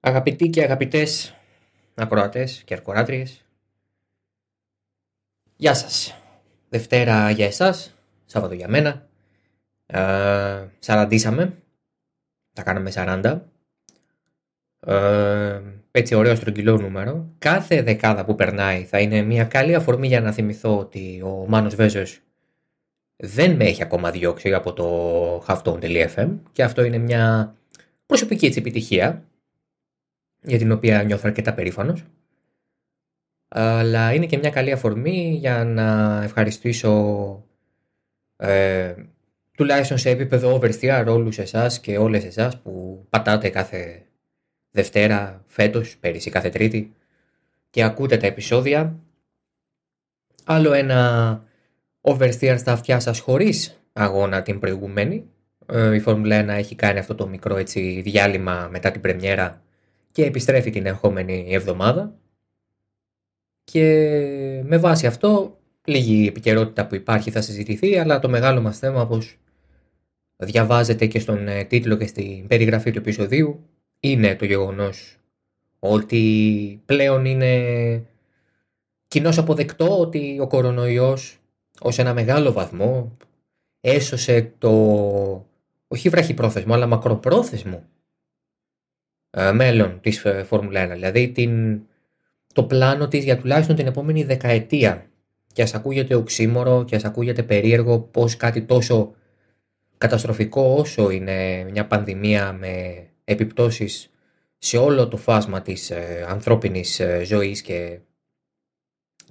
Αγαπητοί και αγαπητές ακροατές και αρκοράτριες, γεια σας. Δευτέρα για εσάς, Σάββατο για μένα. Ε, σαραντήσαμε, τα κάναμε 40. Ε, έτσι ωραίο στρογγυλό νούμερο. Κάθε δεκάδα που περνάει θα είναι μια καλή αφορμή για να θυμηθώ ότι ο Μάνος Βέζος δεν με έχει ακόμα διώξει από το halftone.fm και αυτό είναι μια προσωπική έτσι επιτυχία για την οποία νιώθω αρκετά περήφανος. Αλλά είναι και μια καλή αφορμή για να ευχαριστήσω ε, τουλάχιστον σε επίπεδο oversteer όλους εσάς και όλες εσάς που πατάτε κάθε Δευτέρα, φέτος, πέρυσι, κάθε Τρίτη και ακούτε τα επεισόδια. Άλλο ένα oversteer στα αυτιά σας χωρίς αγώνα την προηγούμενη. Ε, η Φόρμουλα 1 έχει κάνει αυτό το μικρό έτσι διάλειμμα μετά την πρεμιέρα και επιστρέφει την ερχόμενη εβδομάδα. Και με βάση αυτό, λίγη επικαιρότητα που υπάρχει θα συζητηθεί, αλλά το μεγάλο μας θέμα, όπως διαβάζετε και στον ε, τίτλο και στην περιγραφή του επεισοδίου, είναι το γεγονός ότι πλέον είναι κοινώς αποδεκτό ότι ο κορονοϊός ως ένα μεγάλο βαθμό έσωσε το όχι βραχυπρόθεσμο αλλά μακροπρόθεσμο ε, μέλλον της ε, Φόρμουλα 1. Δηλαδή την, το πλάνο της για τουλάχιστον την επόμενη δεκαετία. Και ας ακούγεται οξύμορο και ας ακούγεται περίεργο πως κάτι τόσο καταστροφικό όσο είναι μια πανδημία με επιπτώσεις σε όλο το φάσμα της ε, ανθρώπινης ε, ζωής και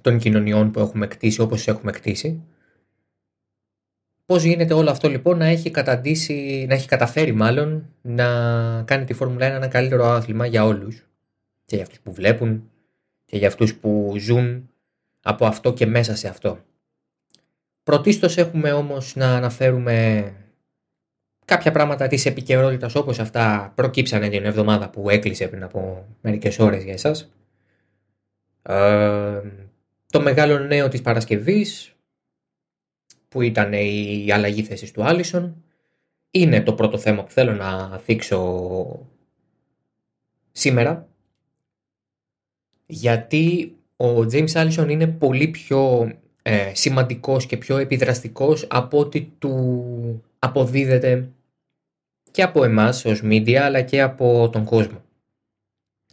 των κοινωνιών που έχουμε κτίσει όπως έχουμε κτίσει Πώς γίνεται όλο αυτό λοιπόν να έχει καταντήσει, να έχει καταφέρει μάλλον να κάνει τη Φόρμουλα 1 ένα καλύτερο άθλημα για όλους και για αυτούς που βλέπουν και για αυτούς που ζουν από αυτό και μέσα σε αυτό. Πρωτίστως έχουμε όμως να αναφέρουμε κάποια πράγματα της επικαιρότητας όπως αυτά προκύψανε την εβδομάδα που έκλεισε πριν από μερικές ώρες για εσάς. Ε, το μεγάλο νέο της Παρασκευής που ήταν η αλλαγή θέσης του Άλισον. Είναι το πρώτο θέμα που θέλω να θίξω σήμερα. Γιατί ο James Allison είναι πολύ πιο ε, σημαντικός και πιο επιδραστικός από ό,τι του αποδίδεται και από εμάς ως media αλλά και από τον κόσμο.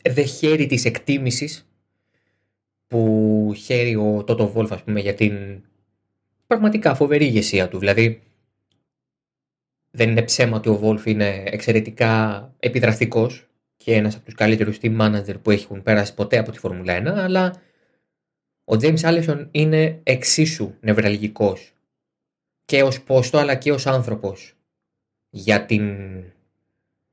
Δεν χαίρει της εκτίμησης που χαίρει ο Τότο Βόλφ ας πούμε για την πραγματικά φοβερή ηγεσία του. Δηλαδή, δεν είναι ψέμα ότι ο Βόλφ είναι εξαιρετικά επιδραστικός και ένας από τους καλύτερους team manager που έχουν πέρασει ποτέ από τη Φόρμουλα 1, αλλά ο James Allison είναι εξίσου νευραλγικός και ως πόστο αλλά και ως άνθρωπος για την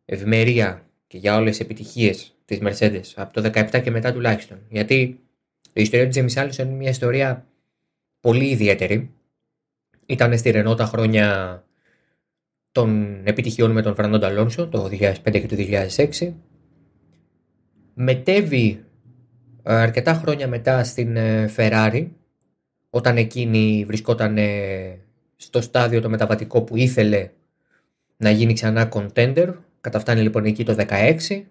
ευημερία και για όλες τις επιτυχίες της Mercedes από το 17 και μετά τουλάχιστον. Γιατί η ιστορία του James Allison είναι μια ιστορία πολύ ιδιαίτερη ήταν στη Ρενό τα χρόνια των επιτυχιών με τον Φερνάντο Αλόνσο το 2005 και το 2006. Μετέβη ε, αρκετά χρόνια μετά στην Ferrari όταν εκείνη βρισκόταν στο στάδιο το μεταβατικό που ήθελε να γίνει ξανά contender. Καταφτάνει λοιπόν εκεί το 2016.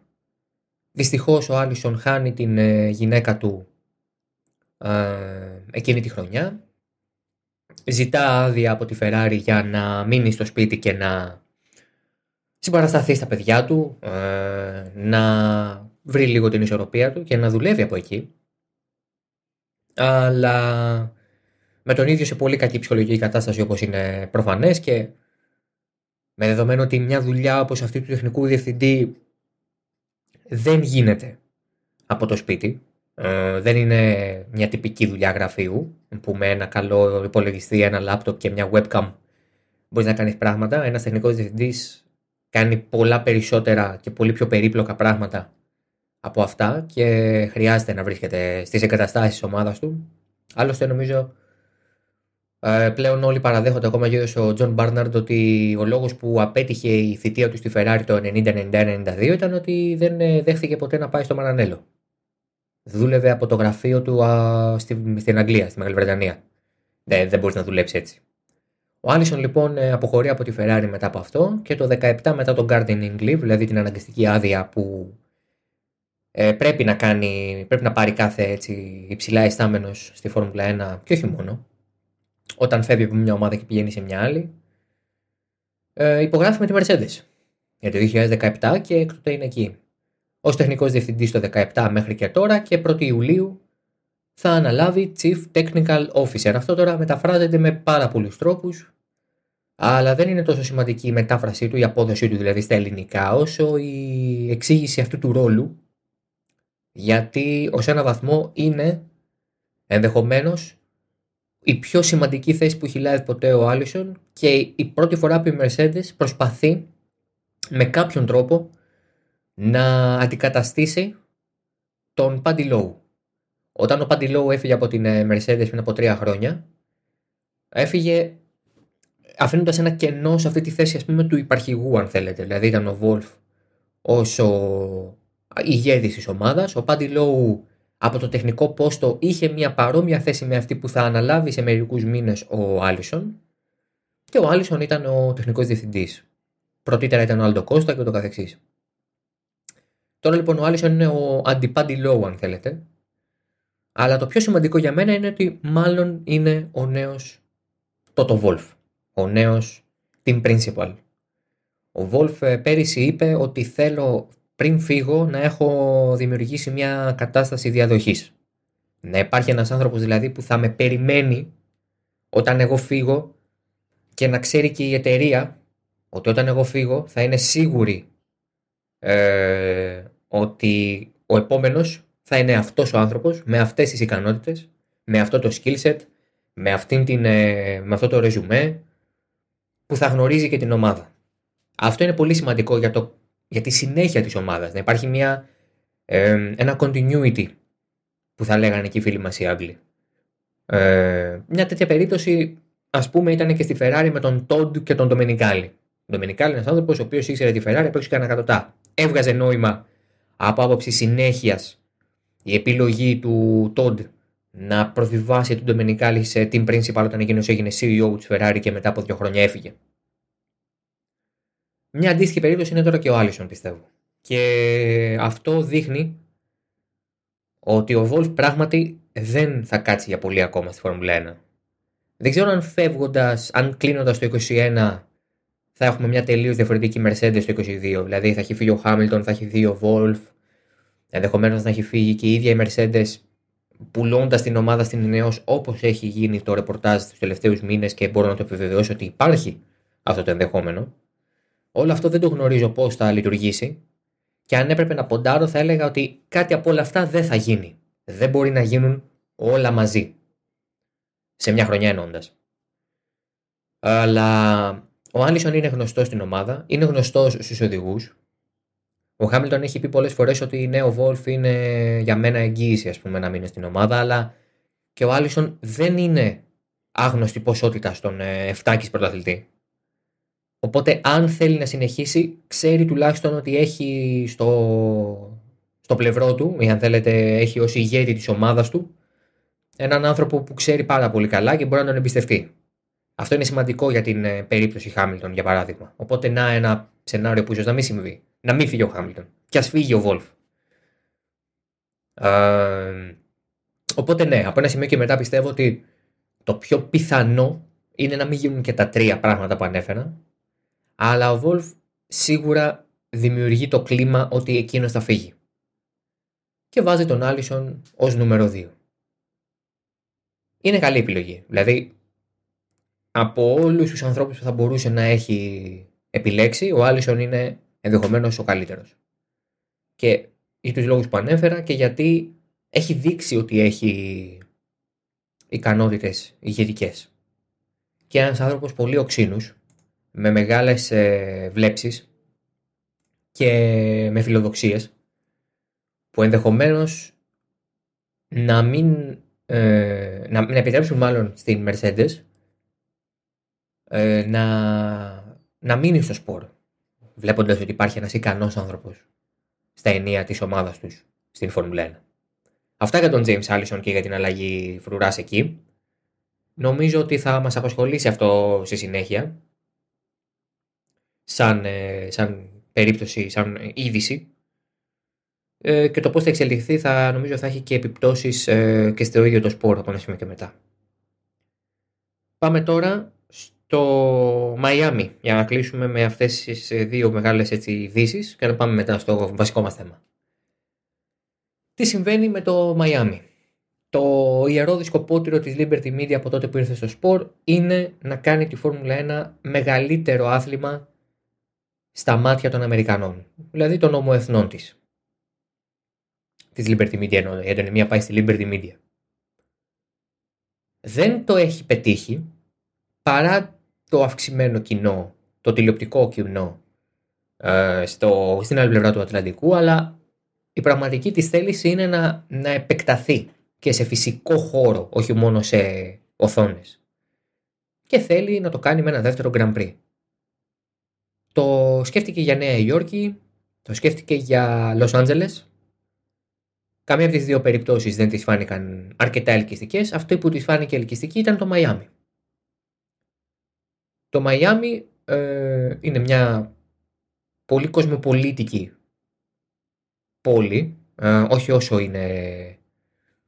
Δυστυχώς ο Άλισον χάνει την ε, γυναίκα του ε, εκείνη τη χρονιά ζητά άδεια από τη Ferrari για να μείνει στο σπίτι και να συμπαρασταθεί στα παιδιά του, ε, να βρει λίγο την ισορροπία του και να δουλεύει από εκεί. Αλλά με τον ίδιο σε πολύ κακή ψυχολογική κατάσταση όπως είναι προφανές και με δεδομένο ότι μια δουλειά όπως αυτή του τεχνικού διευθυντή δεν γίνεται από το σπίτι, ε, δεν είναι μια τυπική δουλειά γραφείου που με ένα καλό υπολογιστή, ένα λάπτοπ και μια webcam μπορείς να κάνεις πράγματα. Ένας τεχνικός διευθυντής κάνει πολλά περισσότερα και πολύ πιο περίπλοκα πράγματα από αυτά και χρειάζεται να βρίσκεται στις εγκαταστάσεις της ομάδας του. Άλλωστε, νομίζω ε, πλέον όλοι παραδέχονται ακόμα και ο Τζον Μπάρναρντ ότι ο λόγος που απέτυχε η θητεία του στη Ferrari το 90-91-92 ήταν ότι δεν ε, δέχθηκε ποτέ να πάει στο Μαρανέλο δούλευε από το γραφείο του α, στη, στην Αγγλία, στη Μεγάλη Βρετανία. Δεν, δεν μπορείς να δουλέψεις έτσι. Ο Άλισον λοιπόν ε, αποχωρεί από τη Ferrari μετά από αυτό και το 17 μετά τον gardening leave, δηλαδή την αναγκαστική άδεια που ε, πρέπει, να κάνει, πρέπει να πάρει κάθε έτσι, υψηλά αισθάμενος στη Φόρμουλα 1 και όχι μόνο. Όταν φεύγει από μια ομάδα και πηγαίνει σε μια άλλη. Ε, υπογράφει με τη Mercedes για το 2017 και έκτοτε είναι εκεί. Ω τεχνικός διευθυντής το 2017 μέχρι και τώρα και 1η Ιουλίου θα αναλάβει Chief Technical Officer. Αυτό τώρα μεταφράζεται με πάρα πολλούς τρόπους, αλλά δεν είναι τόσο σημαντική η μετάφρασή του, η απόδοσή του δηλαδή στα ελληνικά, όσο η εξήγηση αυτού του ρόλου, γιατί ως ένα βαθμό είναι ενδεχομένως η πιο σημαντική θέση που έχει λάβει ποτέ ο Άλισον και η πρώτη φορά που η Mercedes προσπαθεί με κάποιον τρόπο να αντικαταστήσει τον Πάντι Όταν ο Πάντι έφυγε από την ε, Mercedes πριν από τρία χρόνια, έφυγε αφήνοντας ένα κενό σε αυτή τη θέση ας πούμε του υπαρχηγού αν θέλετε. Δηλαδή ήταν ο Βόλφ ως ο ηγέτης της ομάδας, ο Πάντι από το τεχνικό πόστο είχε μια παρόμοια θέση με αυτή που θα αναλάβει σε μερικούς μήνες ο Άλισον και ο Άλισον ήταν ο τεχνικός διευθυντής. Πρωτήτερα ήταν ο Άλντο Κόστα και το καθεξής. Τώρα λοιπόν ο Άλισον είναι ο αντι- Paddy Lowe αν θέλετε. Αλλά το πιο σημαντικό για μένα είναι ότι μάλλον είναι ο νέος Toto Wolff. Ο νέος team principal. Ο Wolf ε, πέρυσι είπε ότι θέλω πριν φύγω να έχω δημιουργήσει μια κατάσταση διαδοχής. Να υπάρχει ένας άνθρωπος δηλαδή που θα με περιμένει όταν εγώ φύγω και να ξέρει και η εταιρεία ότι όταν εγώ φύγω θα είναι σίγουρη ε, ότι ο επόμενος θα είναι αυτός ο άνθρωπος με αυτές τις ικανότητες, με αυτό το skill set, με, αυτήν την, ε, με αυτό το ρεζουμέ που θα γνωρίζει και την ομάδα. Αυτό είναι πολύ σημαντικό για, το, για τη συνέχεια της ομάδας. Να υπάρχει μια, ε, ένα continuity που θα λέγανε και οι φίλοι μας οι Άγγλοι. Ε, μια τέτοια περίπτωση ας πούμε ήταν και στη Ferrari με τον Todd και τον Ντομενικάλη. Ο Ντομενικάλη είναι ένας άνθρωπος ο οποίος ήξερε τη Ferrari από έξω και ανακατοτά. Έβγαζε νόημα από άποψη συνέχειας η επιλογή του Todd να προβιβάσει τον Ντομενικάλη σε team principal όταν εκείνος έγινε CEO της Ferrari και μετά από δύο χρόνια έφυγε. Μια αντίστοιχη περίπτωση είναι τώρα και ο Άλισον πιστεύω. Και αυτό δείχνει ότι ο Wolf πράγματι δεν θα κάτσει για πολύ ακόμα στη Φόρμουλα 1. Δεν ξέρω αν φεύγοντας, αν κλείνοντας το 21 θα έχουμε μια τελείως διαφορετική Mercedes το 22. Δηλαδή θα έχει φύγει ο Χάμιλτον, θα έχει δει ο Wolf, ενδεχομένως να έχει φύγει και η ίδια η Mercedes πουλώντας την ομάδα στην Νέο όπως έχει γίνει το ρεπορτάζ τους τελευταίους μήνες και μπορώ να το επιβεβαιώσω ότι υπάρχει αυτό το ενδεχόμενο. Όλο αυτό δεν το γνωρίζω πώς θα λειτουργήσει και αν έπρεπε να ποντάρω θα έλεγα ότι κάτι από όλα αυτά δεν θα γίνει. Δεν μπορεί να γίνουν όλα μαζί. Σε μια χρονιά ενώντας. Αλλά ο Άλισον είναι γνωστός στην ομάδα, είναι γνωστός στους οδηγούς. Ο Χάμιλτον έχει πει πολλές φορές ότι ναι, ο Βόλφ είναι για μένα εγγύηση ας πούμε, να μείνει στην ομάδα, αλλά και ο Άλισον δεν είναι άγνωστη ποσότητα στον 7 ε, πρωταθλητή. Οπότε, αν θέλει να συνεχίσει, ξέρει τουλάχιστον ότι έχει στο, στο πλευρό του, ή αν θέλετε, έχει ως ηγέτη της ομάδας του, έναν άνθρωπο που ξέρει πάρα πολύ καλά και μπορεί να τον εμπιστευτεί. Αυτό είναι σημαντικό για την ε, περίπτωση Χάμιλτον, για παράδειγμα. Οπότε, να ένα σενάριο που ίσως να μην συμβεί. Να μην φύγει ο Χάμιλτον. Και ας φύγει ο Βόλφ. Ε, οπότε, ναι, από ένα σημείο και μετά πιστεύω ότι το πιο πιθανό είναι να μην γίνουν και τα τρία πράγματα που ανέφερα. Αλλά ο Βόλφ σίγουρα δημιουργεί το κλίμα ότι εκείνος θα φύγει. Και βάζει τον Άλισον ως νούμερο 2. Είναι καλή επιλογή. Δηλαδή, από όλους τους ανθρώπους που θα μπορούσε να έχει επιλέξει, ο Άλισον είναι ενδεχομένως ο καλύτερος. Και για τους λόγους που ανέφερα και γιατί έχει δείξει ότι έχει ικανότητες ηγετικές. Και ένας άνθρωπος πολύ οξύνους, με μεγάλες ε, βλέψεις και με φιλοδοξίες, που ενδεχομένως να μην. Ε, να, να επιτρέψουν μάλλον στην Mercedes ε, να, να μείνει στο σπορ. Βλέποντας ότι υπάρχει ένας ικανός άνθρωπος στα ενία της ομάδας τους στην Φόρμουλα 1. Αυτά για τον James Allison και για την αλλαγή φρουράς εκεί. Νομίζω ότι θα μας απασχολήσει αυτό στη συνέχεια σαν, ε, σαν περίπτωση, σαν είδηση ε, και το πώς θα εξελιχθεί θα νομίζω θα έχει και επιπτώσεις ε, και στο ίδιο το σπόρο από ένα σημείο και μετά. Πάμε τώρα στο Μαϊάμι για να κλείσουμε με αυτές τις δύο μεγάλες έτσι, ειδήσεις και να πάμε μετά στο βασικό μας θέμα. Τι συμβαίνει με το Μαϊάμι; Το ιερό δισκοπότηρο της Liberty Media από τότε που ήρθε στο σπορ είναι να κάνει τη Φόρμουλα 1 μεγαλύτερο άθλημα στα μάτια των Αμερικανών, δηλαδή των ομοεθνών της. Της Liberty Media εννοώ, η μία πάει στη Liberty Media. Δεν το έχει πετύχει παρά το αυξημένο κοινό, το τηλεοπτικό κοινό ε, στο, στην άλλη πλευρά του Ατλαντικού, αλλά η πραγματική της θέληση είναι να, να επεκταθεί και σε φυσικό χώρο, όχι μόνο σε οθόνες. Και θέλει να το κάνει με ένα δεύτερο Grand Prix. Το σκέφτηκε για Νέα Υόρκη, το σκέφτηκε για Λος Άντζελες. Καμία από τις δύο περιπτώσεις δεν τις φάνηκαν αρκετά ελκυστικές. Αυτό που τις φάνηκε ελκυστική ήταν το Μαϊάμι. Το Μαϊάμι ε, είναι μια πολύ κοσμοπολίτικη πόλη, ε, όχι όσο είναι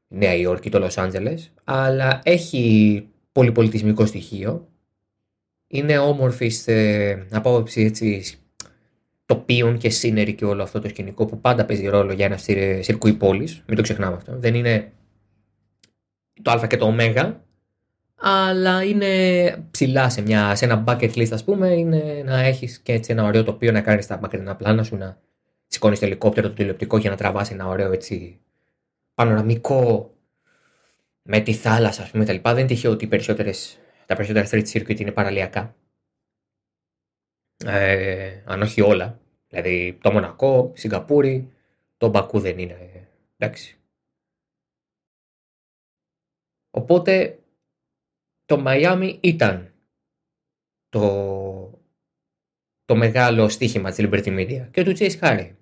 Νέα Υόρκη, το Λος Άντζελες, αλλά έχει πολυπολιτισμικό στοιχείο. Είναι όμορφη από άποψη έτσι, τοπίων και σύνερη και όλο αυτό το σκηνικό που πάντα παίζει ρόλο για ένα σιρκουί πόλης. Μην το ξεχνάμε αυτό. Δεν είναι το Α και το Ω, αλλά είναι ψηλά σε, μια, σε ένα bucket list, ας πούμε, είναι να έχεις και έτσι ένα ωραίο τοπίο να κάνεις τα μακρινά πλάνα σου, να σηκώνεις το ελικόπτερο, το τηλεοπτικό για να τραβάς ένα ωραίο έτσι πανοραμικό με τη θάλασσα, ας πούμε, τα λοιπά. Δεν τυχαίο ότι περισσότερες, τα περισσότερα street circuit είναι παραλιακά. Ε, αν όχι όλα. Δηλαδή το Μονακό, Σιγκαπούρη, το Μπακού δεν είναι. Εντάξει. Οπότε το Μαϊάμι ήταν το, το μεγάλο στοίχημα της Liberty Media και του Chase Carey.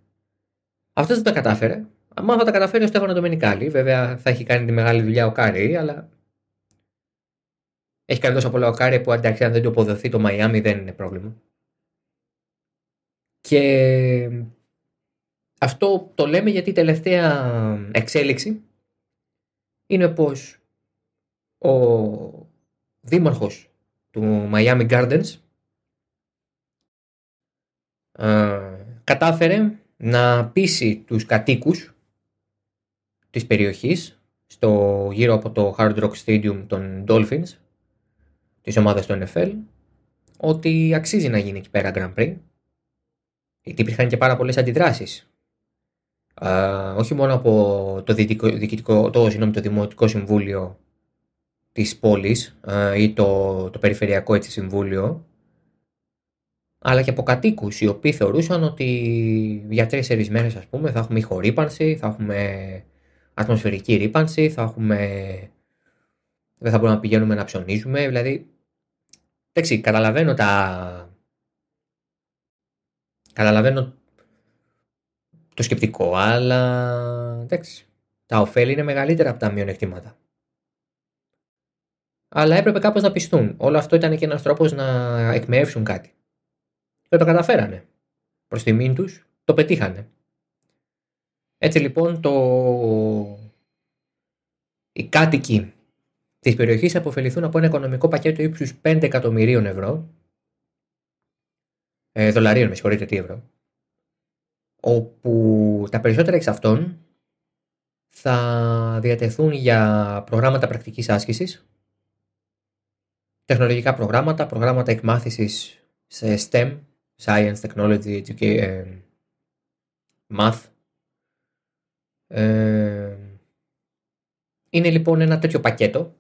Αυτός δεν τα κατάφερε. Αν θα τα καταφέρει ο Στέφανο Ντομενικάλι, βέβαια θα έχει κάνει τη μεγάλη δουλειά ο Κάρι, αλλά έχει κάνει τόσο πολλά ο Κάρι που εντάξει, αν δεν του αποδοθεί το Μαϊάμι δεν είναι πρόβλημα. Και αυτό το λέμε γιατί η τελευταία εξέλιξη είναι πως ο δήμαρχος του Miami Gardens κατάφερε να πείσει τους κατοίκους της περιοχής στο γύρω από το Hard Rock Stadium των Dolphins της ομάδας του NFL ότι αξίζει να γίνει εκεί πέρα Grand Prix γιατί υπήρχαν και πάρα πολλές αντιδράσεις. Όχι μόνο από το, διοικητικό, το, συγγνώμη, το Δημοτικό Συμβούλιο της πόλης ή το, το Περιφερειακό έτσι, Συμβούλιο αλλά και από κατοίκους οι οποίοι θεωρούσαν ότι για τρει-τέσσερι μέρε, ας πούμε, θα έχουμε ηχορύπανση, θα έχουμε ατμοσφαιρική ρήπανση, θα έχουμε. Δεν θα μπορούμε να πηγαίνουμε να ψωνίζουμε. Δηλαδή, εντάξει, καταλαβαίνω τα. Καταλαβαίνω το σκεπτικό, αλλά εντάξει, τα ωφέλη είναι μεγαλύτερα από τα μειονεκτήματα. Αλλά έπρεπε κάπως να πιστούν. Όλο αυτό ήταν και ένας τρόπος να εκμεύσουν κάτι. Και το καταφέρανε. Προς τιμήν τους το πετύχανε. Έτσι λοιπόν το... οι κάτοικοι της περιοχής αποφεληθούν από ένα οικονομικό πακέτο ύψους 5 εκατομμυρίων ευρώ ε, δολαρίων με συγχωρείτε τι ευρώ όπου τα περισσότερα εξ αυτών θα διατεθούν για προγράμματα πρακτικής άσκησης τεχνολογικά προγράμματα, προγράμματα εκμάθησης σε STEM Science, Technology, Education, Math. Ε, είναι λοιπόν ένα τέτοιο πακέτο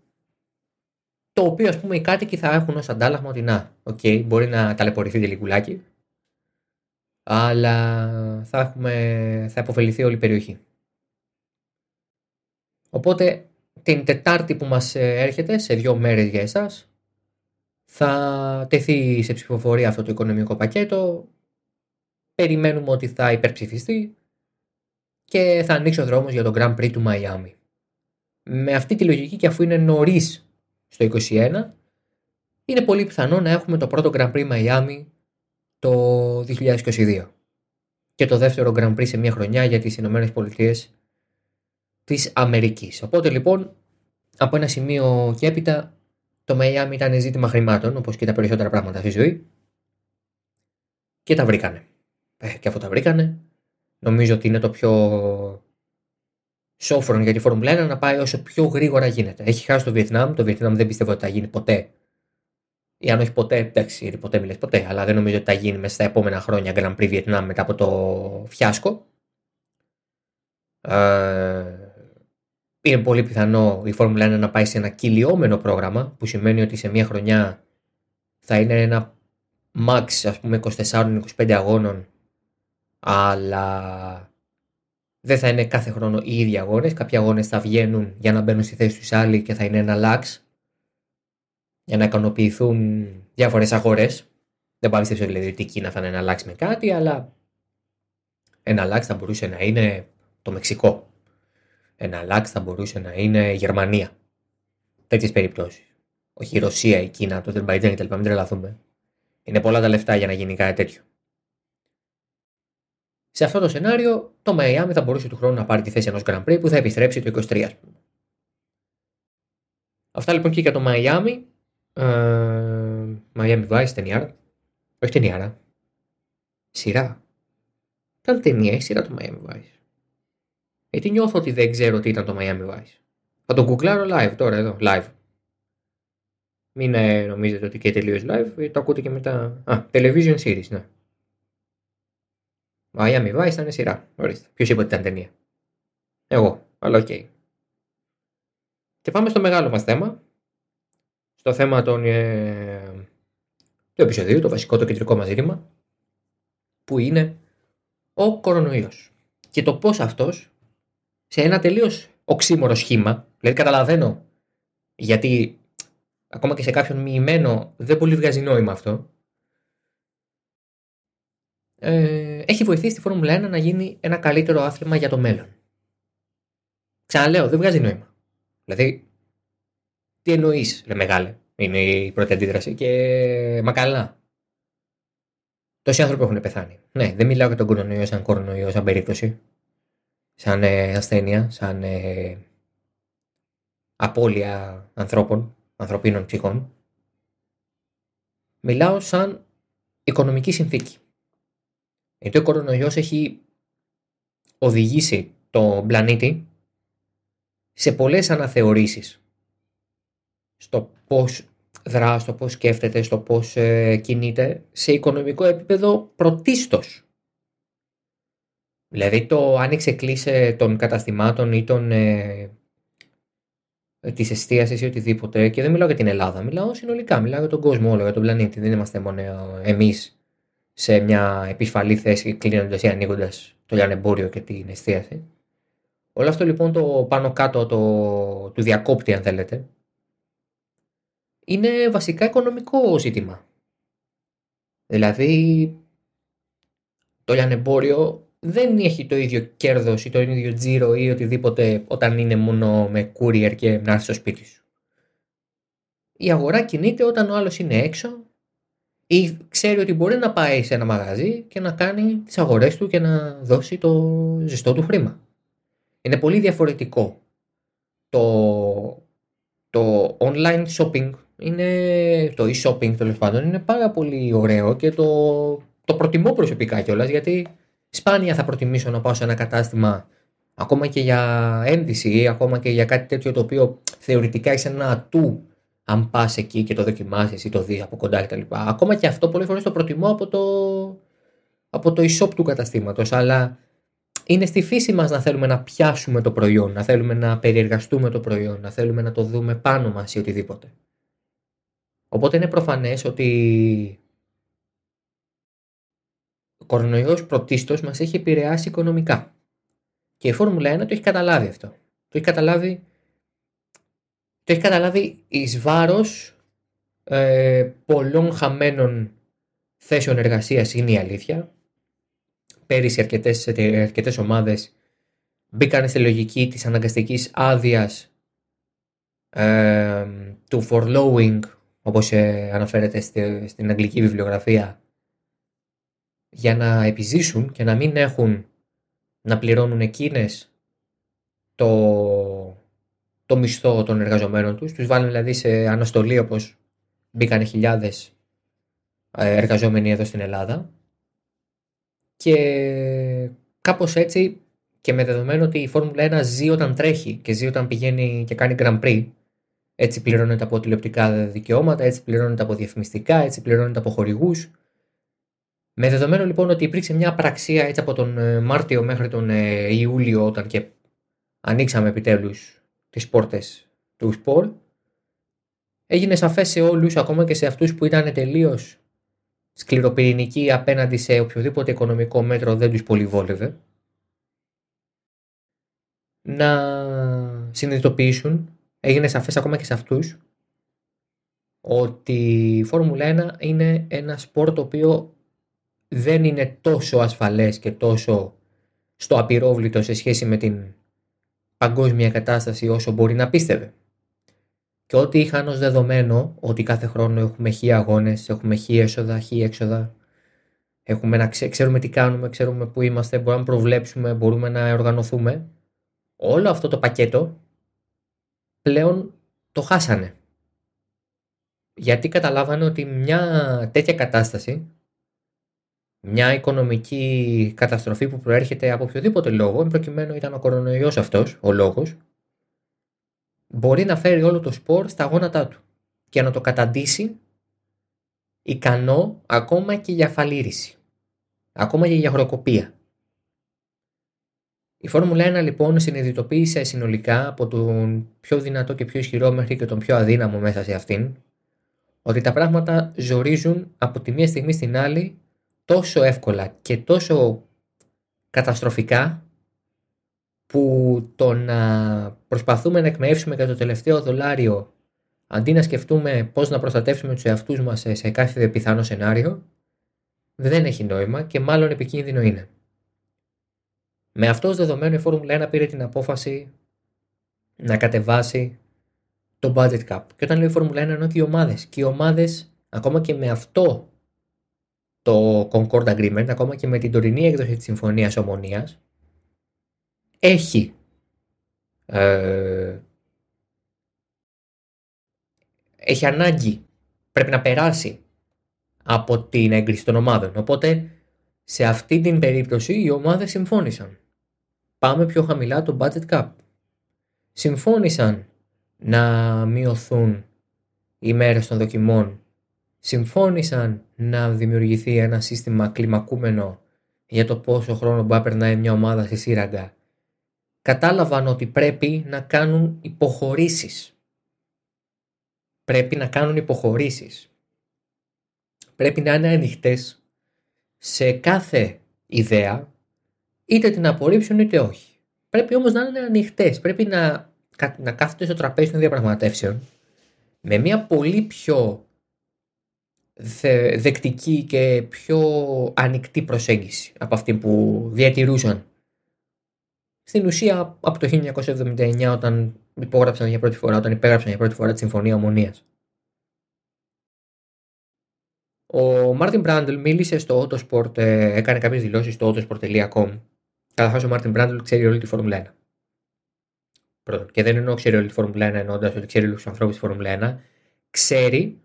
το οποίο ας πούμε οι κάτοικοι θα έχουν ως αντάλλαγμα ότι να, okay, μπορεί να ταλαιπωρηθεί λιγουλάκι αλλά θα, έχουμε, θα υποφεληθεί όλη η περιοχή. Οπότε την Τετάρτη που μας έρχεται σε δύο μέρες για εσάς θα τεθεί σε ψηφοφορία αυτό το οικονομικό πακέτο. Περιμένουμε ότι θα υπερψηφιστεί και θα ανοίξει ο δρόμος για το Grand Prix του Μαϊάμι. Με αυτή τη λογική και αφού είναι νωρίς στο 2021, είναι πολύ πιθανό να έχουμε το πρώτο Grand Prix Μαϊάμι το 2022. και το δεύτερο Grand Prix σε μια χρονιά για τις Ηνωμένες Πολιτείες της Αμερικής. Οπότε λοιπόν από ένα σημείο και έπειτα το Miami ήταν ζήτημα χρημάτων όπως και τα περισσότερα πράγματα στη ζωή και τα βρήκανε. Ε, και αφού τα βρήκανε νομίζω ότι είναι το πιο σόφρον για τη Φόρμουλα 1 να πάει όσο πιο γρήγορα γίνεται. Έχει χάσει το Βιετνάμ, το Βιετνάμ δεν πιστεύω ότι θα γίνει ποτέ ή αν όχι ποτέ, εντάξει, γιατί ποτέ μιλες ποτέ, αλλά δεν νομίζω ότι θα γίνει μέσα στα επόμενα χρόνια Grand Prix Vietnam μετά από το φιάσκο. Ε, είναι πολύ πιθανό η Φόρμουλα 1 να πάει σε ένα κυλιόμενο πρόγραμμα, που σημαίνει ότι σε μια χρονιά θα είναι ένα max ας πούμε 24-25 αγώνων, αλλά δεν θα είναι κάθε χρόνο οι ίδιοι αγώνες. Κάποιοι αγώνες θα βγαίνουν για να μπαίνουν στη θέση τους άλλοι και θα είναι ένα lax για να ικανοποιηθούν διάφορες αγορές. Δεν πάω δηλαδή ότι η Κίνα θα είναι να αλλάξει με κάτι, αλλά ένα αλλάξει θα μπορούσε να είναι το Μεξικό. Ένα αλλάξει θα μπορούσε να είναι η Γερμανία. Τέτοιες περιπτώσεις. Όχι η Ρωσία, η Κίνα, το Αζερμπαϊτζάν κτλ. Μην τρελαθούμε. Είναι πολλά τα λεφτά για να γίνει κάτι τέτοιο. Σε αυτό το σενάριο, το Miami θα μπορούσε του χρόνου να πάρει τη θέση ενός Grand Prix που θα επιστρέψει το 23, Αυτά λοιπόν και για το Miami. Uh, Miami Vice ταινιάρα. Όχι ταινιάρα. Σειρά. Ήταν ταινία ή σειρά το Miami Vice. Γιατί νιώθω ότι δεν ξέρω τι ήταν το Miami Vice. Θα το γκουγκλάρω live τώρα εδώ. Live. Μην ε, νομίζετε ότι και τελείως live. Το ακούτε και μετά. Α, television series, ναι. Miami Vice ήταν σειρά. Ορίστε. Ποιος είπε ότι ήταν ταινία; Εγώ. Αλλά OK. Okay. Και πάμε στο μεγάλο μας θέμα στο θέμα των, ε, του επεισοδίου, το βασικό, το κεντρικό μας ζήτημα, που είναι ο κορονοϊός. Και το πώς αυτός, σε ένα τελείως οξύμορο σχήμα, δηλαδή καταλαβαίνω γιατί ακόμα και σε κάποιον μοιημένο δεν πολύ βγάζει νόημα αυτό, ε, έχει βοηθήσει τη Φόρμουλα 1 να γίνει ένα καλύτερο άθλημα για το μέλλον. Ξαναλέω, δεν βγάζει νόημα. Δηλαδή, τι εννοείς, ρε μεγάλε, είναι η πρώτη αντίδραση. Και μα καλά. Τόσοι άνθρωποι έχουν πεθάνει. Ναι, δεν μιλάω για τον κορονοϊό σαν κορονοϊό, σαν περίπτωση. Σαν ε, ασθένεια, σαν ε, απώλεια ανθρώπων, ανθρωπίνων ψυχών. Μιλάω σαν οικονομική συνθήκη. Γιατί ο κορονοϊός έχει οδηγήσει τον πλανήτη σε πολλές αναθεωρήσεις στο πώς δρά, στο πώς σκέφτεται, στο πώς ε, κινείται σε οικονομικό επίπεδο πρωτίστως. Δηλαδή το άνοιξε κλείσε των καταστημάτων ή των, ε, της εστίασης ή οτιδήποτε και δεν μιλάω για την Ελλάδα, μιλάω συνολικά, μιλάω για τον κόσμο όλο, για τον πλανήτη, δεν είμαστε μόνο εμείς σε μια επισφαλή θέση κλείνοντας ή ανοίγοντας το λιανεμπόριο και την εστίαση. Όλο αυτό λοιπόν το πάνω κάτω το, του διακόπτη αν θέλετε είναι βασικά οικονομικό ζήτημα. Δηλαδή, το λιανεμπόριο δεν έχει το ίδιο κέρδος ή το ίδιο τζίρο ή οτιδήποτε όταν είναι μόνο με courier και να έρθει στο σπίτι σου. Η αγορά κινείται όταν ο άλλος είναι έξω ή ξέρει ότι μπορεί να πάει σε ένα μαγαζί και να κάνει τις αγορές του και να δώσει το ζεστό του χρήμα. Είναι πολύ διαφορετικό το, το online shopping είναι το e-shopping τέλος πάντων είναι πάρα πολύ ωραίο και το, το προτιμώ προσωπικά κιόλας γιατί σπάνια θα προτιμήσω να πάω σε ένα κατάστημα ακόμα και για ένδυση ή ακόμα και για κάτι τέτοιο το οποίο θεωρητικά έχει ένα ατού αν πας εκεί και το δοκιμάσεις ή το δεις από κοντά κτλ. Ακόμα και αυτό πολλές φορές το προτιμώ από το, από το e-shop του καταστήματος. Αλλά είναι στη φύση μας να θέλουμε να πιάσουμε το προϊόν, να θέλουμε να περιεργαστούμε το προϊόν, να θέλουμε να το δούμε πάνω μας ή οτιδήποτε. Οπότε είναι προφανές ότι ο κορονοϊός πρωτίστως μας έχει επηρεάσει οικονομικά. Και η Φόρμουλα 1 το έχει καταλάβει αυτό. Το έχει καταλάβει, το έχει καταλάβει εις βάρος ε, πολλών χαμένων θέσεων εργασίας είναι η αλήθεια. Πέρυσι αρκετές, αρκετές ομάδες μπήκαν στη λογική της αναγκαστικής άδειας ε, του forlowing όπως ε, αναφέρεται στην αγγλική βιβλιογραφία για να επιζήσουν και να μην έχουν να πληρώνουν εκείνες το, το μισθό των εργαζομένων τους. Τους βάλουν δηλαδή σε αναστολή όπως μπήκαν χιλιάδες ε, εργαζόμενοι εδώ στην Ελλάδα και κάπως έτσι και με δεδομένο ότι η Φόρμουλα 1 ζει όταν τρέχει και ζει όταν πηγαίνει και κάνει Grand Prix έτσι πληρώνεται από τηλεοπτικά δικαιώματα, έτσι πληρώνεται από διαφημιστικά, έτσι πληρώνεται από χορηγούς. Με δεδομένο λοιπόν ότι υπήρξε μια πραξία έτσι από τον ε, Μάρτιο μέχρι τον ε, Ιούλιο όταν και ανοίξαμε επιτέλους τις πόρτες του σπορ, έγινε σαφές σε όλους, ακόμα και σε αυτούς που ήταν τελείως σκληροπυρηνικοί απέναντι σε οποιοδήποτε οικονομικό μέτρο δεν τους πολυβόλευε, να συνειδητοποιήσουν, έγινε σαφές ακόμα και σε αυτούς, ότι η Φόρμουλα 1 είναι ένα σπορ το οποίο δεν είναι τόσο ασφαλές και τόσο στο απειρόβλητο σε σχέση με την παγκόσμια κατάσταση όσο μπορεί να πίστευε. Και ό,τι είχαν ως δεδομένο ότι κάθε χρόνο έχουμε χι αγώνες, έχουμε χι έσοδα, χι έξοδα, έχουμε να ξέρουμε τι κάνουμε, ξέρουμε πού είμαστε, μπορούμε να προβλέψουμε, μπορούμε να οργανωθούμε. Όλο αυτό το πακέτο πλέον το χάσανε. Γιατί καταλάβανε ότι μια τέτοια κατάσταση μια οικονομική καταστροφή που προέρχεται από οποιοδήποτε λόγο, εν προκειμένου ήταν ο κορονοϊός αυτός, ο λόγος, μπορεί να φέρει όλο το σπορ στα γόνατά του και να το καταντήσει ικανό ακόμα και για φαλήρηση, ακόμα και για χροκοπία. Η Φόρμουλα 1 λοιπόν συνειδητοποίησε συνολικά από τον πιο δυνατό και πιο ισχυρό μέχρι και τον πιο αδύναμο μέσα σε αυτήν ότι τα πράγματα ζορίζουν από τη μία στιγμή στην άλλη τόσο εύκολα και τόσο καταστροφικά που το να προσπαθούμε να εκμεύσουμε για το τελευταίο δολάριο αντί να σκεφτούμε πώς να προστατεύσουμε τους εαυτούς μας σε κάθε πιθανό σενάριο δεν έχει νόημα και μάλλον επικίνδυνο είναι. Με αυτό ως δεδομένο η Φόρμουλα 1 πήρε την απόφαση να κατεβάσει το budget cap. Και όταν λέω η Φόρμουλα 1 εννοώ και οι ομάδες. Και οι ομάδες ακόμα και με αυτό το Concord Agreement, ακόμα και με την τωρινή έκδοση της Συμφωνίας Ομονίας, έχει ε, έχει ανάγκη, πρέπει να περάσει από την έγκριση των ομάδων. Οπότε σε αυτή την περίπτωση οι ομάδες συμφώνησαν. Πάμε πιο χαμηλά το budget cap. Συμφώνησαν να μειωθούν οι μέρες των δοκιμών συμφώνησαν να δημιουργηθεί ένα σύστημα κλιμακούμενο για το πόσο χρόνο μπορεί να περνάει μια ομάδα στη σύραγγα, κατάλαβαν ότι πρέπει να κάνουν υποχωρήσεις. Πρέπει να κάνουν υποχωρήσεις. Πρέπει να είναι ανοιχτές σε κάθε ιδέα, είτε την απορρίψουν είτε όχι. Πρέπει όμως να είναι ανοιχτές. Πρέπει να, να κάθονται στο τραπέζι των διαπραγματεύσεων με μια πολύ πιο δεκτική και πιο ανοιχτή προσέγγιση από αυτή που διατηρούσαν. Στην ουσία από το 1979 όταν υπόγραψαν για πρώτη φορά, όταν υπέγραψαν για πρώτη φορά τη Συμφωνία Ομονίας. Ο Μάρτιν Μπράντλ μίλησε στο Autosport, ε, έκανε κάποιες δηλώσεις στο autosport.com. Καταρχάς ο Μάρτιν Μπράντλ ξέρει όλη τη Φόρμουλα 1. Πρώτον, και δεν εννοώ ξέρει όλη τη Φόρμουλα 1 εννοώντας ότι ξέρει όλους τους ανθρώπους της Φόρμουλα 1. Ξέρει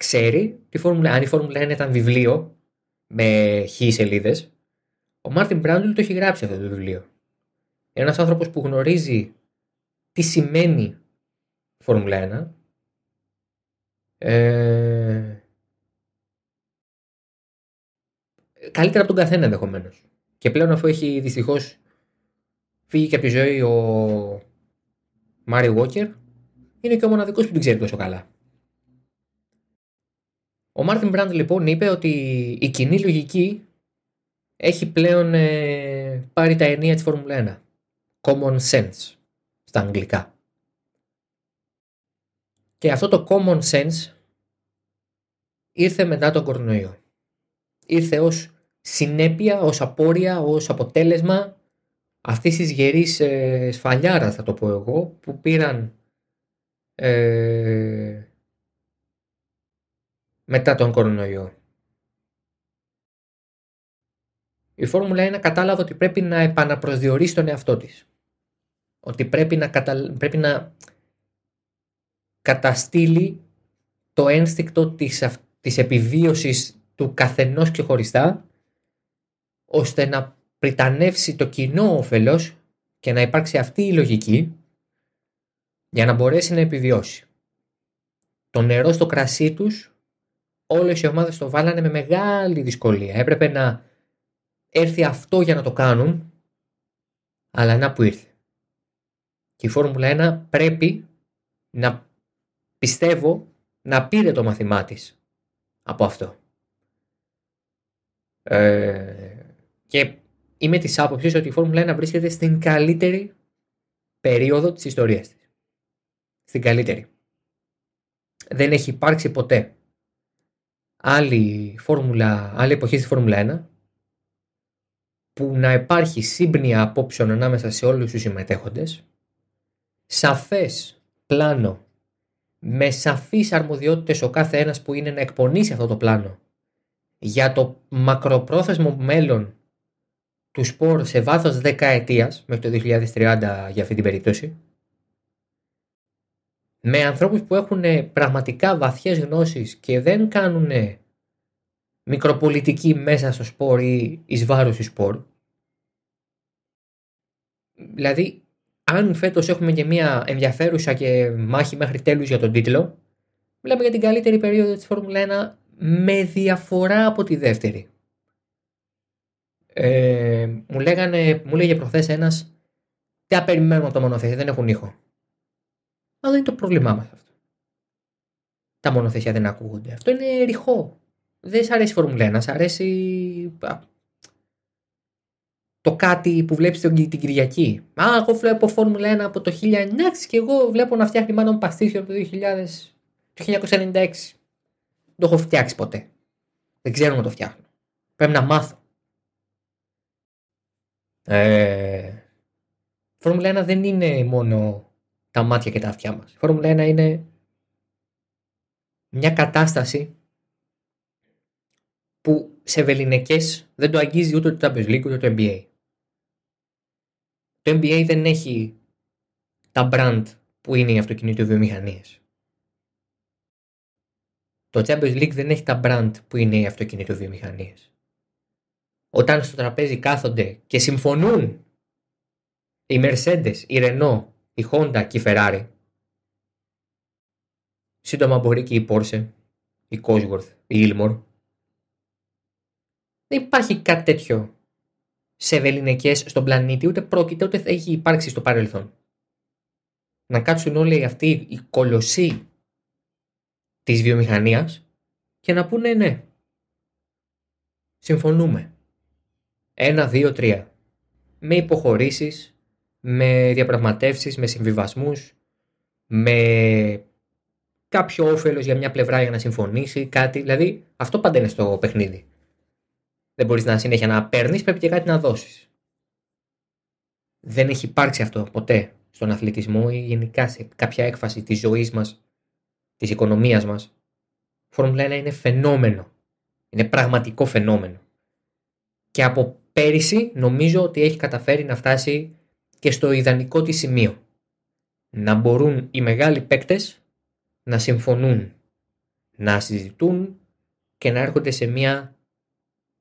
ξέρει τη Φόρμουλα, αν η Φόρμουλα 1 ήταν βιβλίο με χι σελίδες, ο Μάρτιν Μπράντλ το έχει γράψει αυτό το βιβλίο. Ένας άνθρωπος που γνωρίζει τι σημαίνει Φόρμουλα 1. Ε... Καλύτερα από τον καθένα ενδεχομένως. Και πλέον αφού έχει δυστυχώς φύγει και από τη ζωή ο Μάριο Βόκερ, είναι και ο μοναδικός που την ξέρει τόσο καλά. Ο Μάρτιν Μπραντ λοιπόν είπε ότι η κοινή λογική έχει πλέον ε, πάρει τα ενία της Φόρμουλα 1. Common sense στα αγγλικά. Και αυτό το common sense ήρθε μετά τον κορονοϊό. Ήρθε ως συνέπεια, ως απόρρια, ως αποτέλεσμα αυτής της γερής ε, σφαλιάρας θα το πω εγώ που πήραν ε, μετά τον κορονοϊό. η Φόρμουλα 1 κατάλαβε ότι πρέπει να επαναπροσδιορίσει τον εαυτό της. Ότι πρέπει να, κατα... πρέπει να καταστήλει το ένστικτο της, της επιβίωσης του καθενός ξεχωριστά ώστε να πριτανεύσει το κοινό όφελος και να υπάρξει αυτή η λογική για να μπορέσει να επιβιώσει. Το νερό στο κρασί τους όλες οι ομάδες το βάλανε με μεγάλη δυσκολία. Έπρεπε να έρθει αυτό για να το κάνουν αλλά να που ήρθε. Και η Φόρμουλα 1 πρέπει να πιστεύω να πήρε το μαθημά της από αυτό. Ε, και είμαι της άποψης ότι η Φόρμουλα 1 βρίσκεται στην καλύτερη περίοδο της ιστορίας της. Στην καλύτερη. Δεν έχει υπάρξει ποτέ άλλη, φόρμουλα, άλλη εποχή στη Φόρμουλα 1 που να υπάρχει σύμπνοια απόψεων ανάμεσα σε όλους τους συμμετέχοντες, σαφές πλάνο με σαφείς αρμοδιότητες ο κάθε ένας που είναι να εκπονήσει αυτό το πλάνο για το μακροπρόθεσμο μέλλον του σπορ σε βάθος δεκαετίας μέχρι το 2030 για αυτή την περίπτωση με ανθρώπους που έχουν πραγματικά βαθιές γνώσεις και δεν κάνουν μικροπολιτική μέσα στο σπορ ή εις βάρος του σπορ δηλαδή αν φέτος έχουμε και μια ενδιαφέρουσα και μάχη μέχρι τέλους για τον τίτλο, μιλάμε για την καλύτερη περίοδο της Φόρμουλα 1 με διαφορά από τη δεύτερη. Ε, μου, λέγανε, μου λέγε προχθές ένας τι περιμένουμε από το μονοθέσια, δεν έχουν ήχο. Μα δεν είναι το πρόβλημά μας αυτό. Τα μονοθέσια δεν ακούγονται. Αυτό είναι ρηχό. Δεν σ' αρέσει η Φόρμουλα 1, σ' αρέσει το κάτι που βλέπεις την Κυριακή. Α, εγώ βλέπω Φόρμουλα 1 από το 1996 και εγώ βλέπω να φτιάχνει μάλλον παστίσιο από το, 2000, το 1996. Δεν το έχω φτιάξει ποτέ. Δεν ξέρω να το φτιάχνω. Πρέπει να μάθω. Ε, Φόρμουλα 1 δεν είναι μόνο τα μάτια και τα αυτιά μας. Η Φόρμουλα 1 είναι μια κατάσταση που σε βεληνικές δεν το αγγίζει ούτε το Champions League ούτε το NBA. Το NBA δεν έχει τα brand που είναι οι αυτοκινητοβιομηχανίες. Το Champions League δεν έχει τα brand που είναι οι αυτοκινητοβιομηχανίες. Όταν στο τραπέζι κάθονται και συμφωνούν οι Mercedes, η Renault, η Honda και η Ferrari, σύντομα μπορεί και η Porsche, η Cosworth, η Ilmor, δεν υπάρχει κάτι τέτοιο σε βεληνικές στον πλανήτη, ούτε πρόκειται ούτε θα έχει υπάρξει στο παρελθόν. Να κάτσουν όλοι αυτοί οι κολοσσοί της βιομηχανίας και να πούνε ναι. Συμφωνούμε. Ένα, δύο, τρία. Με υποχωρήσεις, με διαπραγματεύσεις, με συμβιβασμούς, με κάποιο όφελος για μια πλευρά για να συμφωνήσει, κάτι. Δηλαδή αυτό πάντα είναι στο παιχνίδι δεν μπορείς να συνέχεια να παίρνεις, πρέπει και κάτι να δώσεις. Δεν έχει υπάρξει αυτό ποτέ στον αθλητισμό ή γενικά σε κάποια έκφαση της ζωής μας, της οικονομίας μας. Φόρμουλα 1 είναι φαινόμενο. Είναι πραγματικό φαινόμενο. Και από πέρυσι νομίζω ότι έχει καταφέρει να φτάσει και στο ιδανικό της σημείο. Να μπορούν οι μεγάλοι παίκτες να συμφωνούν, να συζητούν και να έρχονται σε μια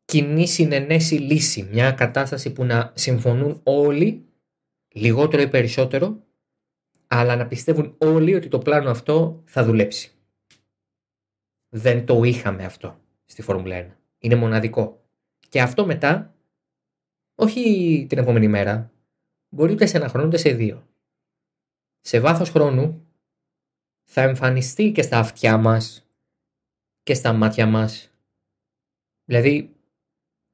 κοινή συνενέση λύση. Μια κατάσταση που να συμφωνούν όλοι, λιγότερο ή περισσότερο, αλλά να πιστεύουν όλοι ότι το πλάνο αυτό θα δουλέψει. Δεν το είχαμε αυτό στη Φόρμουλα 1. Είναι μοναδικό. Και αυτό μετά, όχι την επόμενη μέρα, μπορεί ούτε σε ένα χρόνο, ούτε σε δύο. Σε βάθος χρόνου θα εμφανιστεί και στα αυτιά μας και στα μάτια μας. Δηλαδή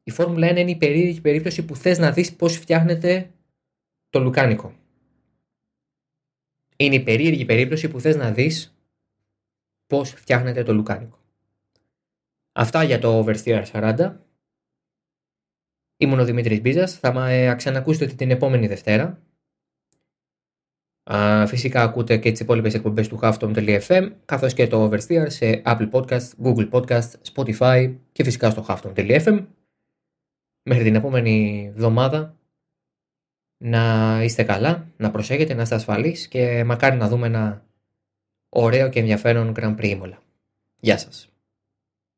η Φόρμουλα 1 είναι η περίεργη περίπτωση που θες να δεις πώς φτιάχνεται το λουκάνικο. Είναι η περίεργη περίπτωση που θες να δεις πώς φτιάχνεται το λουκάνικο. Αυτά για το Oversteer 40. Ήμουν ο Δημήτρης Μπίζας. Θα με ξανακούσετε την επόμενη Δευτέρα. φυσικά ακούτε και τις υπόλοιπες εκπομπές του Halfton.fm καθώς και το Oversteer σε Apple Podcast, Google Podcast, Spotify και φυσικά στο Halfton.fm. μέχρι την επόμενη εβδομάδα να είστε καλά, να προσέχετε, να είστε ασφαλείς και μακάρι να δούμε ένα ωραίο και ενδιαφέρον Grand Prix Imola. Γεια σας.